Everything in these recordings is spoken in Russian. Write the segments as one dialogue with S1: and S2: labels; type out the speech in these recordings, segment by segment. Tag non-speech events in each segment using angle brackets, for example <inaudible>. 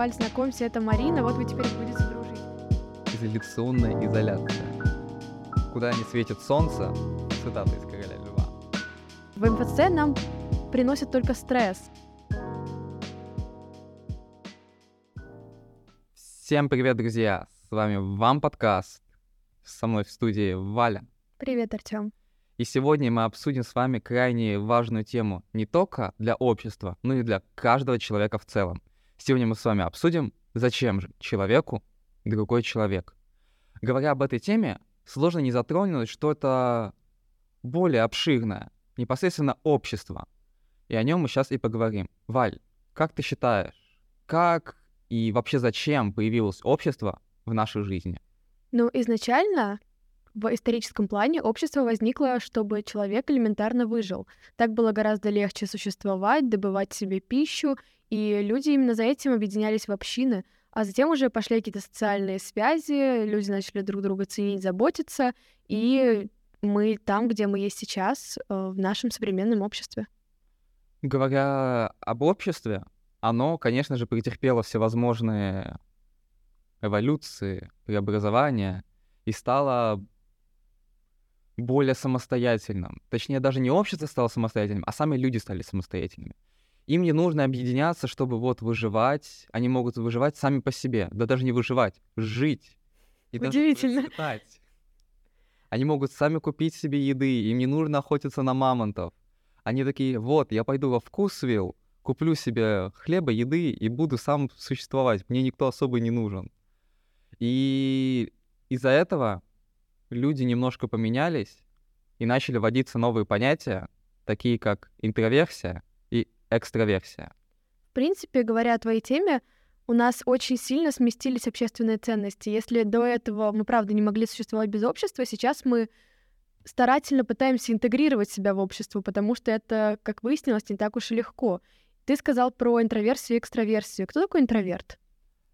S1: Валь, знакомься, это Марина, вот вы теперь будете дружить.
S2: Изоляционная изоляция. Куда не светит солнце, цитата из «Короля льва».
S1: В МФЦ нам приносит только стресс.
S2: Всем привет, друзья! С вами Вам подкаст. Со мной в студии Валя.
S1: Привет, Артем.
S2: И сегодня мы обсудим с вами крайне важную тему не только для общества, но и для каждого человека в целом. Сегодня мы с вами обсудим, зачем же человеку другой человек. Говоря об этой теме, сложно не затронуть что-то более обширное, непосредственно общество. И о нем мы сейчас и поговорим. Валь, как ты считаешь, как и вообще зачем появилось общество в нашей жизни?
S1: Ну, изначально в историческом плане общество возникло, чтобы человек элементарно выжил. Так было гораздо легче существовать, добывать себе пищу, и люди именно за этим объединялись в общины. А затем уже пошли какие-то социальные связи, люди начали друг друга ценить, заботиться, и мы там, где мы есть сейчас, э, в нашем современном обществе.
S2: Говоря об обществе, оно, конечно же, претерпело всевозможные эволюции, преобразования и стало более самостоятельным. Точнее, даже не общество стало самостоятельным, а сами люди стали самостоятельными. Им не нужно объединяться, чтобы вот выживать. Они могут выживать сами по себе. Да даже не выживать, жить.
S1: И Удивительно.
S2: Они могут сами купить себе еды, им не нужно охотиться на мамонтов. Они такие, вот, я пойду во вкусвилл, куплю себе хлеба, еды и буду сам существовать. Мне никто особо не нужен. И из-за этого люди немножко поменялись и начали вводиться новые понятия, такие как интроверсия и экстраверсия.
S1: В принципе, говоря о твоей теме, у нас очень сильно сместились общественные ценности. Если до этого мы, правда, не могли существовать без общества, сейчас мы старательно пытаемся интегрировать себя в общество, потому что это, как выяснилось, не так уж и легко. Ты сказал про интроверсию и экстраверсию. Кто такой интроверт?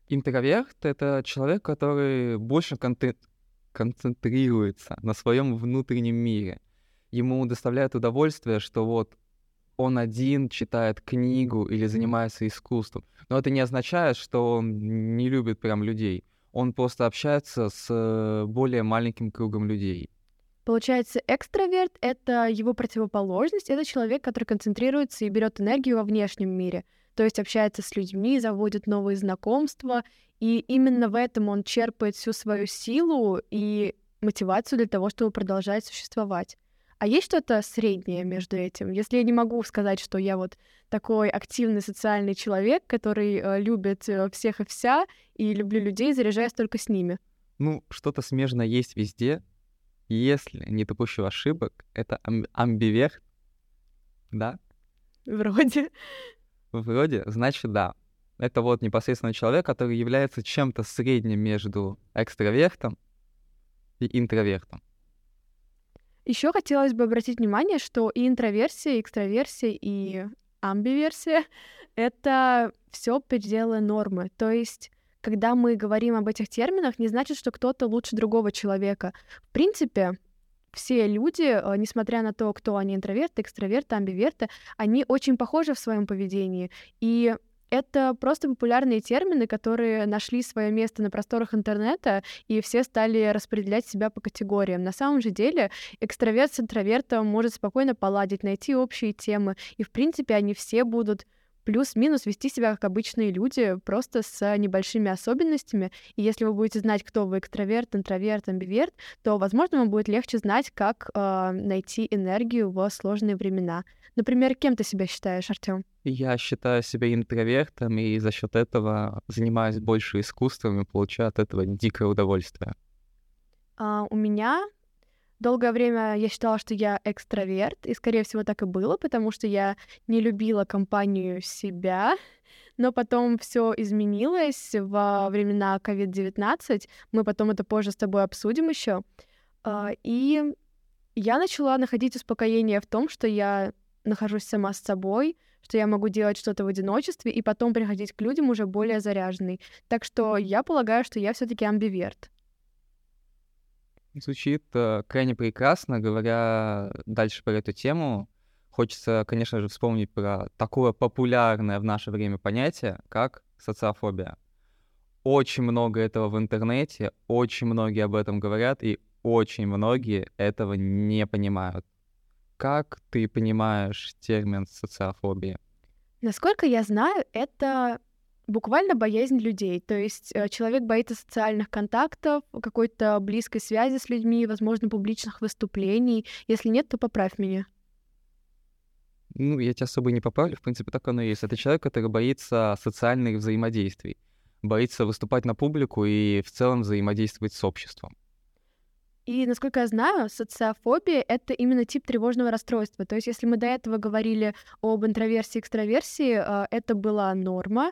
S2: Интроверт — это человек, который больше контент концентрируется на своем внутреннем мире. Ему доставляет удовольствие, что вот он один читает книгу или занимается искусством. Но это не означает, что он не любит прям людей. Он просто общается с э, более маленьким кругом людей.
S1: Получается, экстраверт — это его противоположность, это человек, который концентрируется и берет энергию во внешнем мире, то есть общается с людьми, заводит новые знакомства и именно в этом он черпает всю свою силу и мотивацию для того, чтобы продолжать существовать. А есть что-то среднее между этим? Если я не могу сказать, что я вот такой активный социальный человек, который э, любит э, всех и вся, и люблю людей, заряжаясь только с ними.
S2: Ну, что-то смежное есть везде. Если не допущу ошибок, это ам- амбиверт, да?
S1: Вроде.
S2: Вроде, значит, да это вот непосредственно человек, который является чем-то средним между экстравертом и интровертом.
S1: Еще хотелось бы обратить внимание, что и интроверсия, и экстраверсия, и амбиверсия — это все пределы нормы. То есть когда мы говорим об этих терминах, не значит, что кто-то лучше другого человека. В принципе, все люди, э, несмотря на то, кто они интроверты, экстраверты, амбиверты, они очень похожи в своем поведении. И это просто популярные термины, которые нашли свое место на просторах интернета, и все стали распределять себя по категориям. На самом же деле экстраверт с интровертом может спокойно поладить, найти общие темы, и, в принципе, они все будут плюс-минус вести себя как обычные люди, просто с небольшими особенностями. И если вы будете знать, кто вы экстраверт, интроверт, амбиверт, то, возможно, вам будет легче знать, как э, найти энергию в сложные времена. Например, кем ты себя считаешь, Артем?
S2: Я считаю себя интровертом, и за счет этого занимаюсь больше искусством и получаю от этого дикое удовольствие.
S1: А, у меня долгое время я считала, что я экстраверт, и, скорее всего, так и было, потому что я не любила компанию себя, но потом все изменилось во времена COVID-19. Мы потом это позже с тобой обсудим еще. А, и я начала находить успокоение в том, что я нахожусь сама с собой, что я могу делать что-то в одиночестве и потом приходить к людям уже более заряженный. Так что я полагаю, что я все-таки амбиверт.
S2: Звучит э, крайне прекрасно. Говоря дальше про эту тему, хочется, конечно же, вспомнить про такое популярное в наше время понятие, как социофобия. Очень много этого в интернете, очень многие об этом говорят, и очень многие этого не понимают. Как ты понимаешь термин социофобия?
S1: Насколько я знаю, это буквально боязнь людей. То есть э, человек боится социальных контактов, какой-то близкой связи с людьми, возможно, публичных выступлений. Если нет, то поправь меня.
S2: Ну, я тебя особо не поправлю, в принципе, так оно и есть. Это человек, который боится социальных взаимодействий, боится выступать на публику и в целом взаимодействовать с обществом.
S1: И, насколько я знаю, социофобия — это именно тип тревожного расстройства. То есть, если мы до этого говорили об интроверсии и экстраверсии, э, это была норма,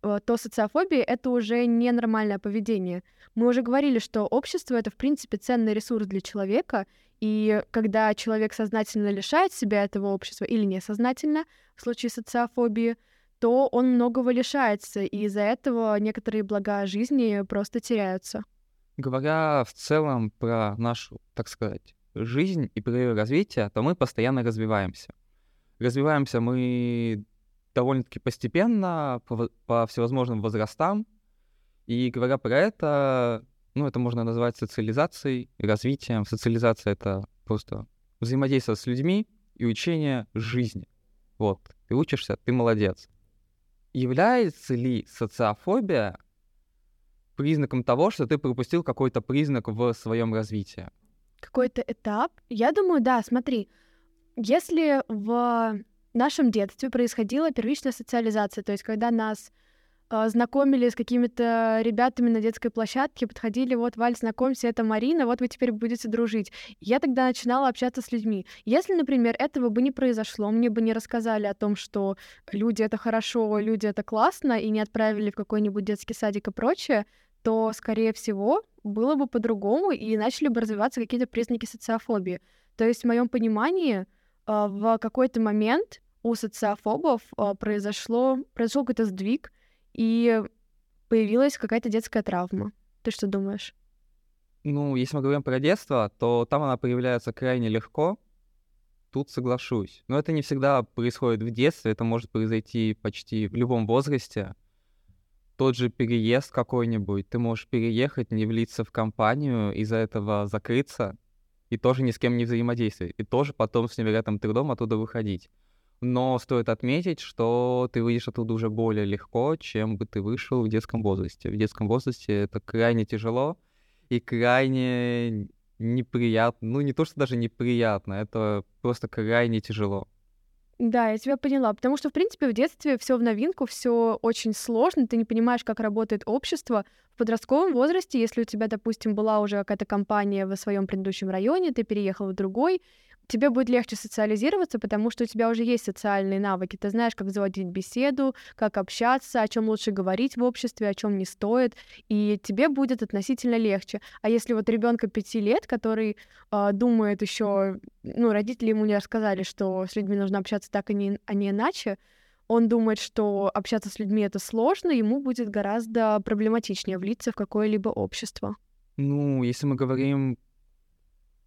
S1: то социофобия — это уже ненормальное поведение. Мы уже говорили, что общество — это, в принципе, ценный ресурс для человека, и когда человек сознательно лишает себя этого общества или несознательно, в случае социофобии, то он многого лишается, и из-за этого некоторые блага жизни просто теряются.
S2: Говоря в целом про нашу, так сказать, жизнь и про ее развитие, то мы постоянно развиваемся. Развиваемся мы довольно-таки постепенно, по, по всевозможным возрастам. И говоря про это, ну, это можно назвать социализацией, развитием. Социализация — это просто взаимодействие с людьми и учение жизни. Вот, ты учишься, ты молодец. Является ли социофобия признаком того, что ты пропустил какой-то признак в своем развитии.
S1: Какой-то этап? Я думаю, да, смотри, если в нашем детстве происходила первичная социализация, то есть когда нас э, знакомили с какими-то ребятами на детской площадке, подходили, вот, Валь, знакомься, это Марина, вот вы теперь будете дружить. Я тогда начинала общаться с людьми. Если, например, этого бы не произошло, мне бы не рассказали о том, что люди — это хорошо, люди — это классно, и не отправили в какой-нибудь детский садик и прочее, то, скорее всего, было бы по-другому и начали бы развиваться какие-то признаки социофобии. То есть, в моем понимании, а, в какой-то момент у социофобов а, произошло, произошел какой-то сдвиг, и появилась какая-то детская травма. Ты что думаешь?
S2: Ну, если мы говорим про детство, то там она появляется крайне легко. Тут соглашусь. Но это не всегда происходит в детстве, это может произойти почти в любом возрасте тот же переезд какой-нибудь, ты можешь переехать, не влиться в компанию, из-за этого закрыться и тоже ни с кем не взаимодействовать, и тоже потом с невероятным трудом оттуда выходить. Но стоит отметить, что ты выйдешь оттуда уже более легко, чем бы ты вышел в детском возрасте. В детском возрасте это крайне тяжело и крайне неприятно. Ну, не то, что даже неприятно, это просто крайне тяжело.
S1: Да, я тебя поняла, потому что, в принципе, в детстве все в новинку, все очень сложно, ты не понимаешь, как работает общество. В подростковом возрасте, если у тебя, допустим, была уже какая-то компания в своем предыдущем районе, ты переехал в другой, тебе будет легче социализироваться, потому что у тебя уже есть социальные навыки. Ты знаешь, как заводить беседу, как общаться, о чем лучше говорить в обществе, о чем не стоит, и тебе будет относительно легче. А если вот ребенка пяти лет, который э, думает еще, ну, родители ему не рассказали, что с людьми нужно общаться так, а не, а не иначе, он думает, что общаться с людьми это сложно, ему будет гораздо проблематичнее влиться в какое-либо общество.
S2: Ну, если мы говорим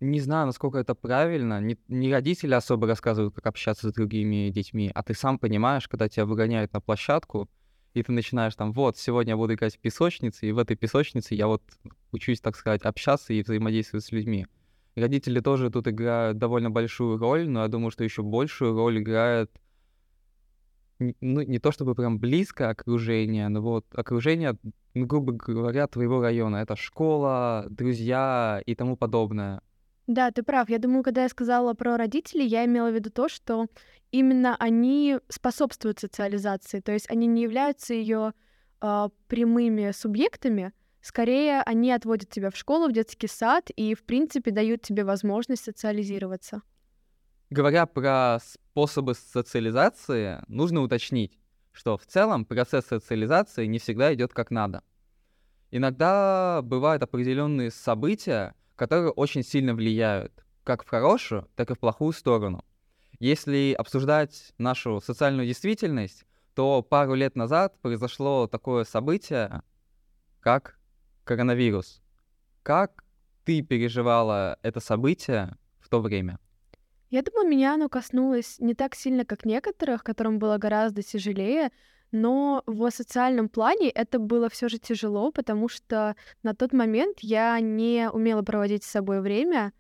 S2: не знаю, насколько это правильно. Не, не родители особо рассказывают, как общаться с другими детьми, а ты сам понимаешь, когда тебя выгоняют на площадку, и ты начинаешь там, вот, сегодня я буду играть в песочнице, и в этой песочнице я вот учусь, так сказать, общаться и взаимодействовать с людьми. Родители тоже тут играют довольно большую роль, но я думаю, что еще большую роль играет ну, не то чтобы прям близко окружение, но вот окружение, ну, грубо говоря, твоего района. Это школа, друзья и тому подобное.
S1: Да, ты прав. Я думаю, когда я сказала про родителей, я имела в виду то, что именно они способствуют социализации, то есть они не являются ее э, прямыми субъектами, скорее они отводят тебя в школу, в детский сад и, в принципе, дают тебе возможность социализироваться.
S2: Говоря про способы социализации, нужно уточнить, что в целом процесс социализации не всегда идет как надо. Иногда бывают определенные события, которые очень сильно влияют как в хорошую, так и в плохую сторону. Если обсуждать нашу социальную действительность, то пару лет назад произошло такое событие, как коронавирус. Как ты переживала это событие в то время?
S1: Я думаю, меня оно коснулось не так сильно, как некоторых, которым было гораздо тяжелее, Но в социальном плане это было все же тяжело, потому что на тот момент я не умела проводить с собой время.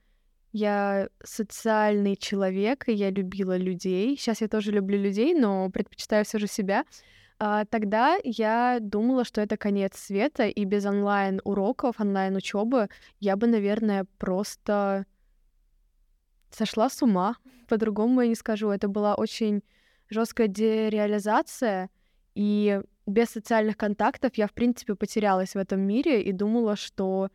S1: Я социальный человек, и я любила людей. Сейчас я тоже люблю людей, но предпочитаю все же себя. А, тогда я думала, что это конец света, и без онлайн-уроков, онлайн-учебы я бы, наверное, просто сошла с ума. <laughs> По-другому я не скажу. Это была очень жесткая дереализация, и без социальных контактов я, в принципе, потерялась в этом мире и думала, что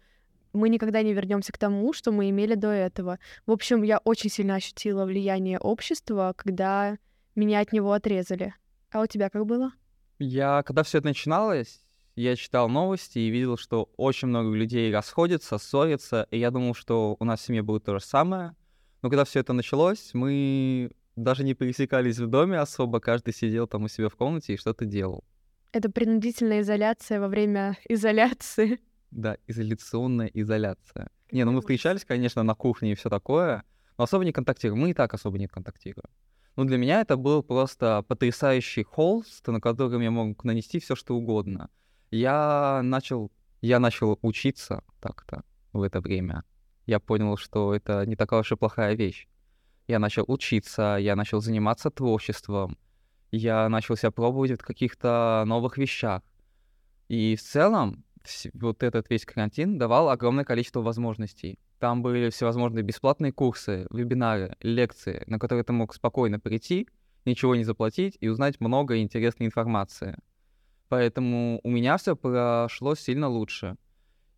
S1: мы никогда не вернемся к тому, что мы имели до этого. В общем, я очень сильно ощутила влияние общества, когда меня от него отрезали. А у тебя как было?
S2: Я, когда все это начиналось, я читал новости и видел, что очень много людей расходятся, ссорятся, и я думал, что у нас в семье будет то же самое. Но когда все это началось, мы даже не пересекались в доме особо, каждый сидел там у себя в комнате и что-то делал.
S1: Это принудительная изоляция во время <laughs> изоляции.
S2: Да, изоляционная изоляция. Не, ну мы встречались, конечно, на кухне и все такое, но особо не контактируем. Мы и так особо не контактируем. Но для меня это был просто потрясающий холст, на котором я мог нанести все что угодно. Я начал, я начал учиться так-то в это время. Я понял, что это не такая уж и плохая вещь я начал учиться, я начал заниматься творчеством, я начал себя пробовать в каких-то новых вещах. И в целом вот этот весь карантин давал огромное количество возможностей. Там были всевозможные бесплатные курсы, вебинары, лекции, на которые ты мог спокойно прийти, ничего не заплатить и узнать много интересной информации. Поэтому у меня все прошло сильно лучше.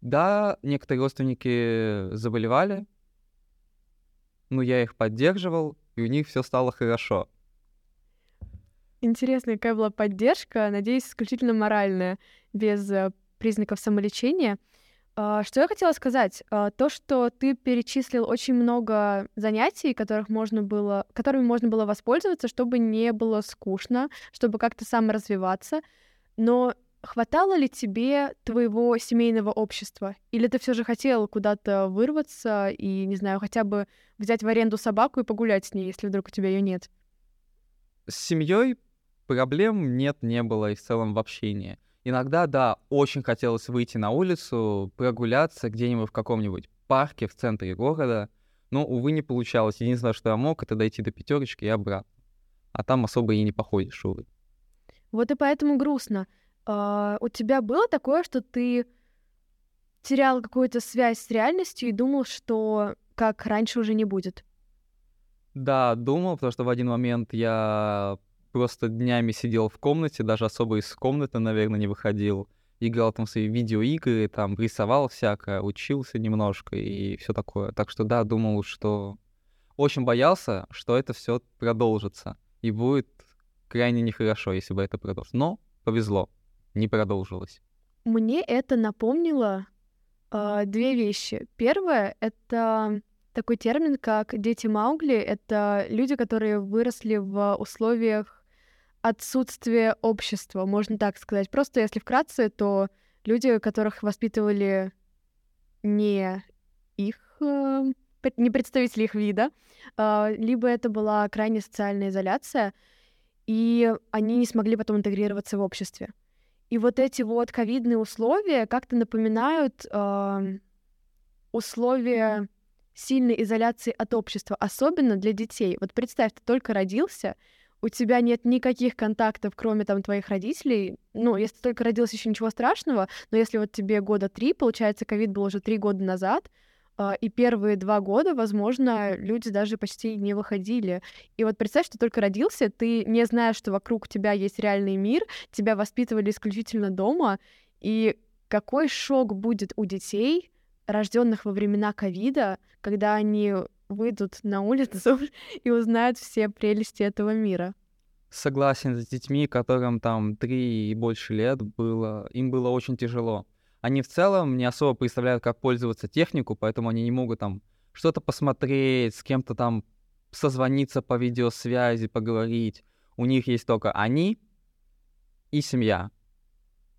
S2: Да, некоторые родственники заболевали, но я их поддерживал, и у них все стало хорошо.
S1: Интересно, какая была поддержка, надеюсь, исключительно моральная, без э, признаков самолечения. А, что я хотела сказать? А, то, что ты перечислил очень много занятий, которых можно было, которыми можно было воспользоваться, чтобы не было скучно, чтобы как-то саморазвиваться. Но хватало ли тебе твоего семейного общества? Или ты все же хотел куда-то вырваться и, не знаю, хотя бы взять в аренду собаку и погулять с ней, если вдруг у тебя ее нет?
S2: С семьей проблем нет, не было и в целом в общении. Иногда, да, очень хотелось выйти на улицу, прогуляться где-нибудь в каком-нибудь парке в центре города, но, увы, не получалось. Единственное, что я мог, это дойти до пятерочки и обратно. А там особо и не походишь, увы.
S1: Вот и поэтому грустно. Uh, у тебя было такое, что ты терял какую-то связь с реальностью и думал, что как раньше уже не будет?
S2: Да, думал, потому что в один момент я просто днями сидел в комнате, даже особо из комнаты, наверное, не выходил. Играл там свои видеоигры, там рисовал всякое, учился немножко и все такое. Так что да, думал, что очень боялся, что это все продолжится. И будет крайне нехорошо, если бы это продолжилось. Но повезло не продолжилось?
S1: Мне это напомнило э, две вещи. Первое — это такой термин, как дети Маугли. Это люди, которые выросли в условиях отсутствия общества, можно так сказать. Просто если вкратце, то люди, которых воспитывали не их, э, не представители их вида, э, либо это была крайне социальная изоляция, и они не смогли потом интегрироваться в обществе. И вот эти вот ковидные условия как-то напоминают э, условия сильной изоляции от общества, особенно для детей. Вот представь, ты только родился, у тебя нет никаких контактов, кроме там твоих родителей. Ну, если ты только родился, еще ничего страшного, но если вот тебе года три, получается, ковид был уже три года назад, и первые два года, возможно, люди даже почти не выходили. И вот представь, что только родился, ты не знаешь, что вокруг тебя есть реальный мир, тебя воспитывали исключительно дома, и какой шок будет у детей, рожденных во времена ковида, когда они выйдут на улицу <laughs> и узнают все прелести этого мира.
S2: Согласен с детьми, которым там три и больше лет было, им было очень тяжело они в целом не особо представляют, как пользоваться технику, поэтому они не могут там что-то посмотреть, с кем-то там созвониться по видеосвязи, поговорить. У них есть только они и семья,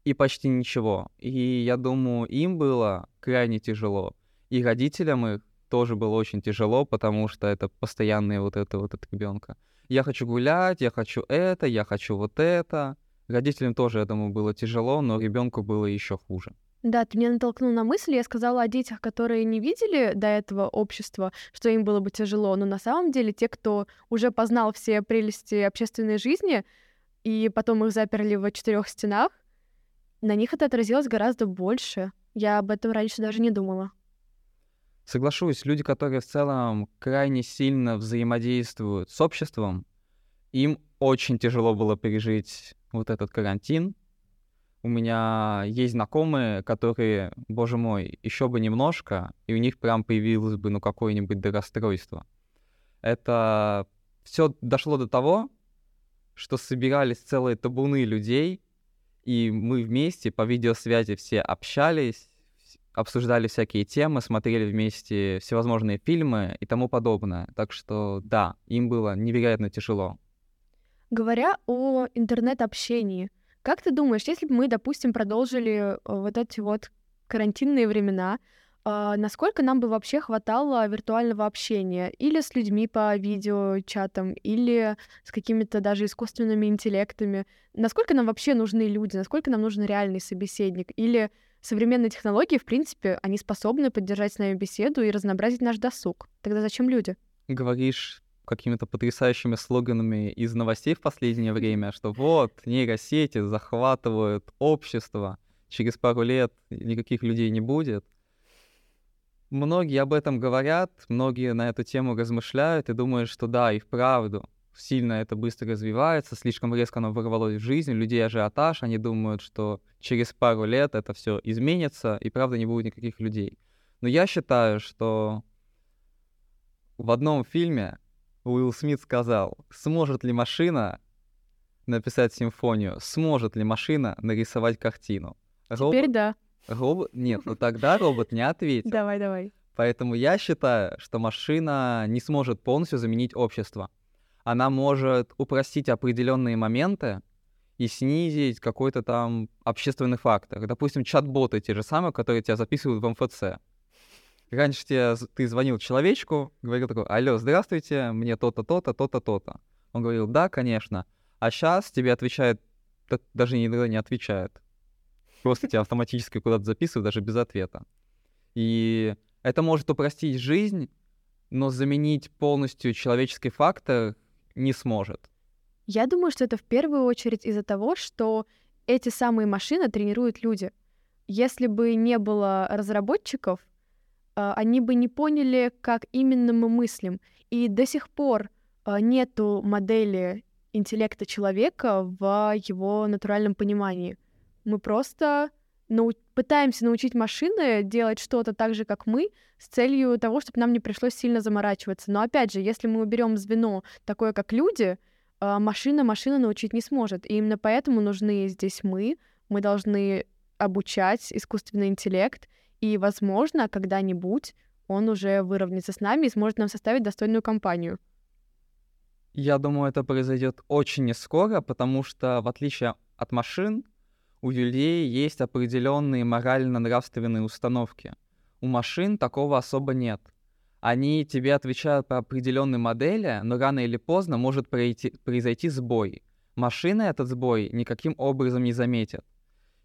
S2: и почти ничего. И я думаю, им было крайне тяжело. И родителям их тоже было очень тяжело, потому что это постоянное вот это вот от ребенка. Я хочу гулять, я хочу это, я хочу вот это. Родителям тоже, думаю, было тяжело, но ребенку было еще хуже.
S1: Да, ты меня натолкнул на мысль, я сказала о детях, которые не видели до этого общества, что им было бы тяжело, но на самом деле те, кто уже познал все прелести общественной жизни, и потом их заперли в четырех стенах, на них это отразилось гораздо больше. Я об этом раньше даже не думала.
S2: Соглашусь, люди, которые в целом крайне сильно взаимодействуют с обществом, им очень тяжело было пережить вот этот карантин, у меня есть знакомые, которые, боже мой, еще бы немножко, и у них прям появилось бы, ну, какое-нибудь расстройство. Это все дошло до того, что собирались целые табуны людей, и мы вместе по видеосвязи все общались, обсуждали всякие темы, смотрели вместе всевозможные фильмы и тому подобное. Так что да, им было невероятно тяжело.
S1: Говоря о интернет-общении, как ты думаешь, если бы мы, допустим, продолжили э, вот эти вот карантинные времена, а, насколько нам бы вообще хватало виртуального общения или с людьми по видеочатам, или с какими-то даже искусственными интеллектами? Насколько нам вообще нужны люди? Насколько нам нужен реальный собеседник? Или современные технологии, в принципе, они способны поддержать с нами беседу и разнообразить наш досуг? Тогда зачем люди?
S2: Говоришь какими-то потрясающими слоганами из новостей в последнее время, что вот, нейросети захватывают общество, через пару лет никаких людей не будет. Многие об этом говорят, многие на эту тему размышляют и думают, что да, и вправду, сильно это быстро развивается, слишком резко оно ворвалось в жизнь, людей ажиотаж, они думают, что через пару лет это все изменится, и правда не будет никаких людей. Но я считаю, что в одном фильме Уилл Смит сказал, сможет ли машина написать симфонию, сможет ли машина нарисовать картину.
S1: Теперь да.
S2: Робот... Нет, ну тогда робот не ответил.
S1: Давай, давай.
S2: Поэтому я считаю, что машина не сможет полностью заменить общество. Она может упростить определенные моменты и снизить какой-то там общественный фактор. Допустим, чат-боты те же самые, которые тебя записывают в МФЦ. Раньше тебе, ты звонил человечку, говорил такой, алло, здравствуйте, мне то-то, то-то, то-то, то-то. Он говорил, да, конечно. А сейчас тебе отвечает, даже иногда не отвечает. Просто тебя автоматически куда-то записывают, даже без ответа. И это может упростить жизнь, но заменить полностью человеческий фактор не сможет.
S1: Я думаю, что это в первую очередь из-за того, что эти самые машины тренируют люди. Если бы не было разработчиков, они бы не поняли, как именно мы мыслим. И до сих пор а, нету модели интеллекта человека в его натуральном понимании. Мы просто нау- пытаемся научить машины делать что-то так же, как мы, с целью того, чтобы нам не пришлось сильно заморачиваться. Но опять же, если мы уберем звено такое, как люди, а, машина машина научить не сможет. И именно поэтому нужны здесь мы. Мы должны обучать искусственный интеллект и, возможно, когда-нибудь он уже выровняется с нами и сможет нам составить достойную компанию.
S2: Я думаю, это произойдет очень не скоро, потому что, в отличие от машин, у людей есть определенные морально-нравственные установки. У машин такого особо нет. Они тебе отвечают по определенной модели, но рано или поздно может пройти, произойти сбой. Машины этот сбой никаким образом не заметят.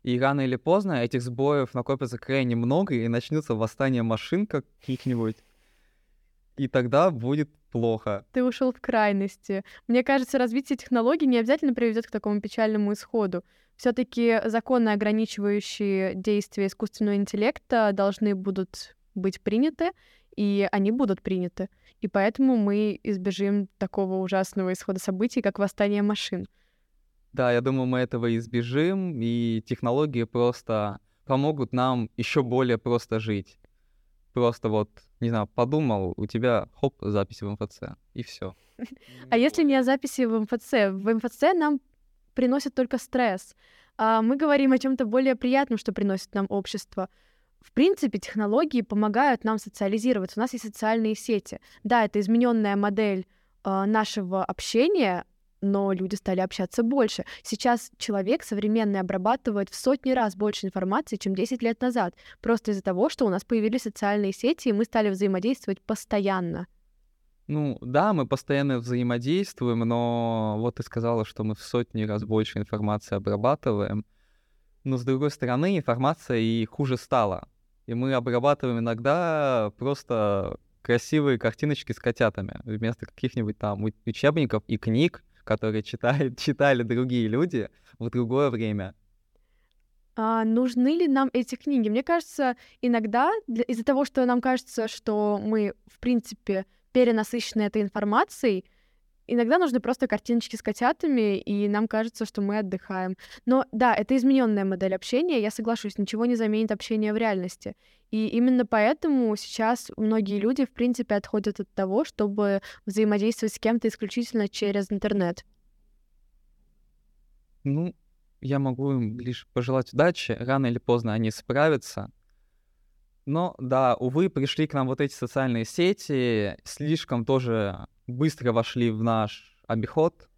S2: И рано или поздно этих сбоев накопится крайне много, и начнется восстание машин каких-нибудь. И тогда будет плохо.
S1: Ты ушел в крайности. Мне кажется, развитие технологий не обязательно приведет к такому печальному исходу. Все-таки законы, ограничивающие действия искусственного интеллекта, должны будут быть приняты, и они будут приняты. И поэтому мы избежим такого ужасного исхода событий, как восстание машин.
S2: Да, я думаю, мы этого избежим, и технологии просто помогут нам еще более просто жить. Просто вот, не знаю, подумал, у тебя хоп, запись в МФЦ, и все. <laughs>
S1: А если не о записи в МФЦ? В МФЦ нам приносит только стресс. А мы говорим о чем-то более приятном, что приносит нам общество. В принципе, технологии помогают нам социализироваться. У нас есть социальные сети. Да, это измененная модель э, нашего общения, но люди стали общаться больше. Сейчас человек современный обрабатывает в сотни раз больше информации, чем 10 лет назад, просто из-за того, что у нас появились социальные сети, и мы стали взаимодействовать постоянно.
S2: Ну, да, мы постоянно взаимодействуем, но вот ты сказала, что мы в сотни раз больше информации обрабатываем. Но, с другой стороны, информация и хуже стала. И мы обрабатываем иногда просто красивые картиночки с котятами вместо каких-нибудь там учебников и книг, которые читают, <laughs> читали другие люди в другое время.
S1: А нужны ли нам эти книги? Мне кажется, иногда из-за того, что нам кажется, что мы, в принципе, перенасыщены этой информацией, иногда нужны просто картиночки с котятами, и нам кажется, что мы отдыхаем. Но да, это измененная модель общения, я соглашусь, ничего не заменит общение в реальности. И именно поэтому сейчас многие люди, в принципе, отходят от того, чтобы взаимодействовать с кем-то исключительно через интернет.
S2: Ну, я могу им лишь пожелать удачи. Рано или поздно они справятся. Но да, увы, пришли к нам вот эти социальные сети, слишком тоже быстро вошли в наш обиход.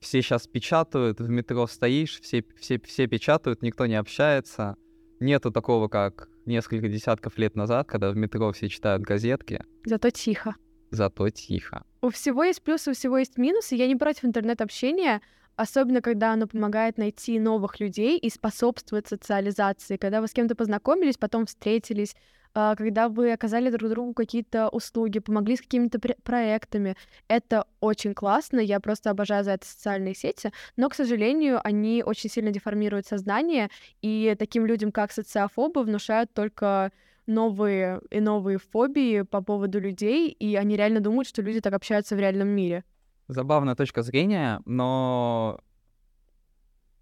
S2: Все сейчас печатают, в метро стоишь, все, все, все печатают, никто не общается. Нету такого, как несколько десятков лет назад, когда в метро все читают газетки.
S1: Зато тихо.
S2: Зато тихо.
S1: У всего есть плюсы, у всего есть минусы. Я не против интернет-общения, особенно когда оно помогает найти новых людей и способствует социализации. Когда вы с кем-то познакомились, потом встретились, когда вы оказали друг другу какие-то услуги, помогли с какими-то проектами. Это очень классно, я просто обожаю за это социальные сети, но, к сожалению, они очень сильно деформируют сознание, и таким людям, как социофобы, внушают только новые и новые фобии по поводу людей, и они реально думают, что люди так общаются в реальном мире.
S2: Забавная точка зрения, но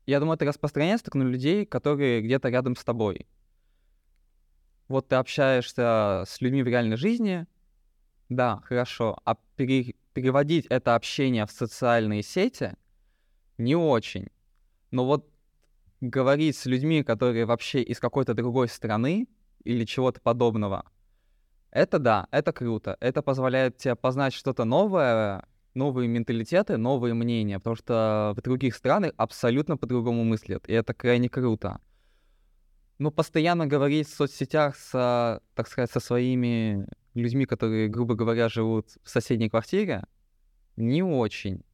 S2: я думаю, это распространяется только на людей, которые где-то рядом с тобой вот ты общаешься с людьми в реальной жизни, да, хорошо, а пере, переводить это общение в социальные сети не очень. Но вот говорить с людьми, которые вообще из какой-то другой страны или чего-то подобного, это да, это круто. Это позволяет тебе познать что-то новое, новые менталитеты, новые мнения, потому что в других странах абсолютно по-другому мыслят, и это крайне круто ну, постоянно говорить в соцсетях с, так сказать, со своими людьми, которые, грубо говоря, живут в соседней квартире, не очень.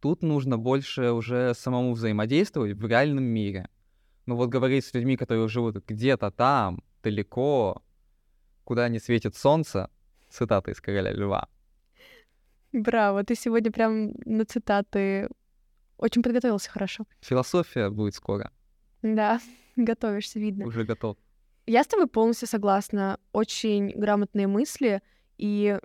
S2: Тут нужно больше уже самому взаимодействовать в реальном мире. Ну вот говорить с людьми, которые живут где-то там, далеко, куда не светит солнце, цитата из «Короля льва».
S1: Браво, ты сегодня прям на цитаты очень подготовился хорошо.
S2: Философия будет скоро.
S1: Да. <laughs> Готовишься, видно.
S2: Уже готов.
S1: Я с тобой полностью согласна. Очень грамотные мысли. И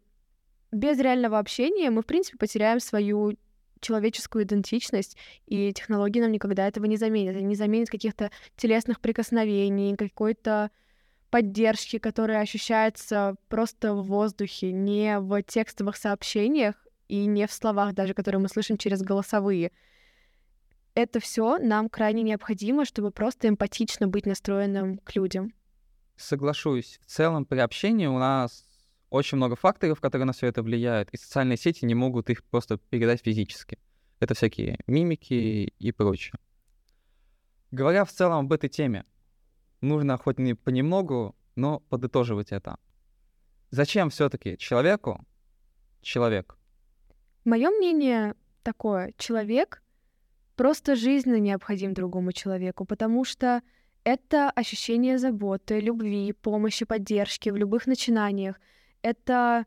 S1: без реального общения мы, в принципе, потеряем свою человеческую идентичность, и технологии нам никогда этого не заменят. Они не заменят каких-то телесных прикосновений, какой-то поддержки, которая ощущается просто в воздухе, не в текстовых сообщениях и не в словах даже, которые мы слышим через голосовые это все нам крайне необходимо, чтобы просто эмпатично быть настроенным к людям.
S2: Соглашусь. В целом при общении у нас очень много факторов, которые на все это влияют, и социальные сети не могут их просто передать физически. Это всякие мимики и прочее. Говоря в целом об этой теме, нужно хоть не понемногу, но подытоживать это. Зачем все-таки человеку человек?
S1: Мое мнение такое. Человек просто жизненно необходим другому человеку, потому что это ощущение заботы, любви, помощи, поддержки в любых начинаниях. Это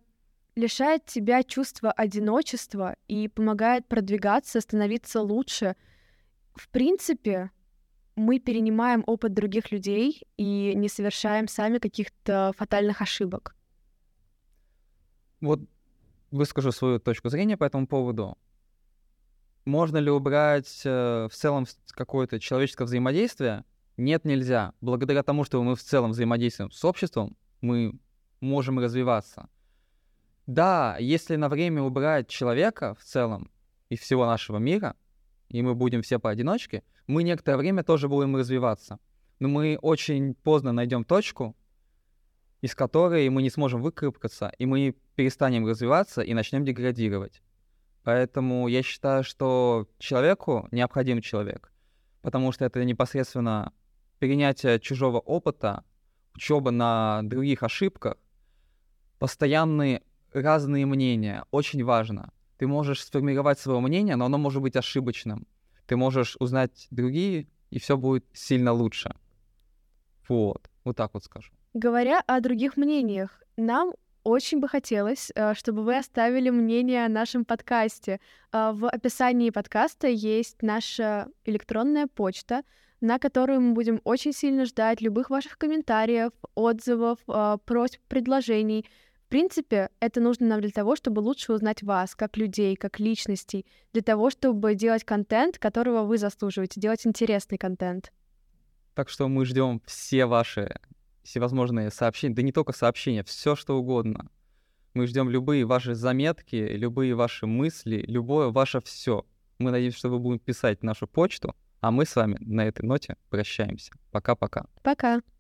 S1: лишает тебя чувства одиночества и помогает продвигаться, становиться лучше. В принципе, мы перенимаем опыт других людей и не совершаем сами каких-то фатальных ошибок.
S2: Вот выскажу свою точку зрения по этому поводу. Можно ли убрать э, в целом какое-то человеческое взаимодействие? Нет, нельзя. Благодаря тому, что мы в целом взаимодействуем с обществом, мы можем развиваться. Да, если на время убрать человека в целом и всего нашего мира, и мы будем все поодиночке, мы некоторое время тоже будем развиваться. Но мы очень поздно найдем точку, из которой мы не сможем выкарабкаться, и мы перестанем развиваться и начнем деградировать. Поэтому я считаю, что человеку необходим человек, потому что это непосредственно перенятие чужого опыта, учеба на других ошибках, постоянный разные мнения. Очень важно. Ты можешь сформировать свое мнение, но оно может быть ошибочным. Ты можешь узнать другие, и все будет сильно лучше. Вот, вот так вот скажу.
S1: Говоря о других мнениях, нам очень бы хотелось, э, чтобы вы оставили мнение о нашем подкасте. Э, в описании подкаста есть наша электронная почта, на которую мы будем очень сильно ждать любых ваших комментариев, отзывов, э, просьб, предложений. В принципе, это нужно нам для того, чтобы лучше узнать вас, как людей, как личностей, для того, чтобы делать контент, которого вы заслуживаете, делать интересный контент.
S2: Так что мы ждем все ваши всевозможные сообщения, да не только сообщения, все что угодно. Мы ждем любые ваши заметки, любые ваши мысли, любое ваше все. Мы надеемся, что вы будете писать нашу почту, а мы с вами на этой ноте прощаемся. Пока-пока.
S1: Пока. -пока. Пока.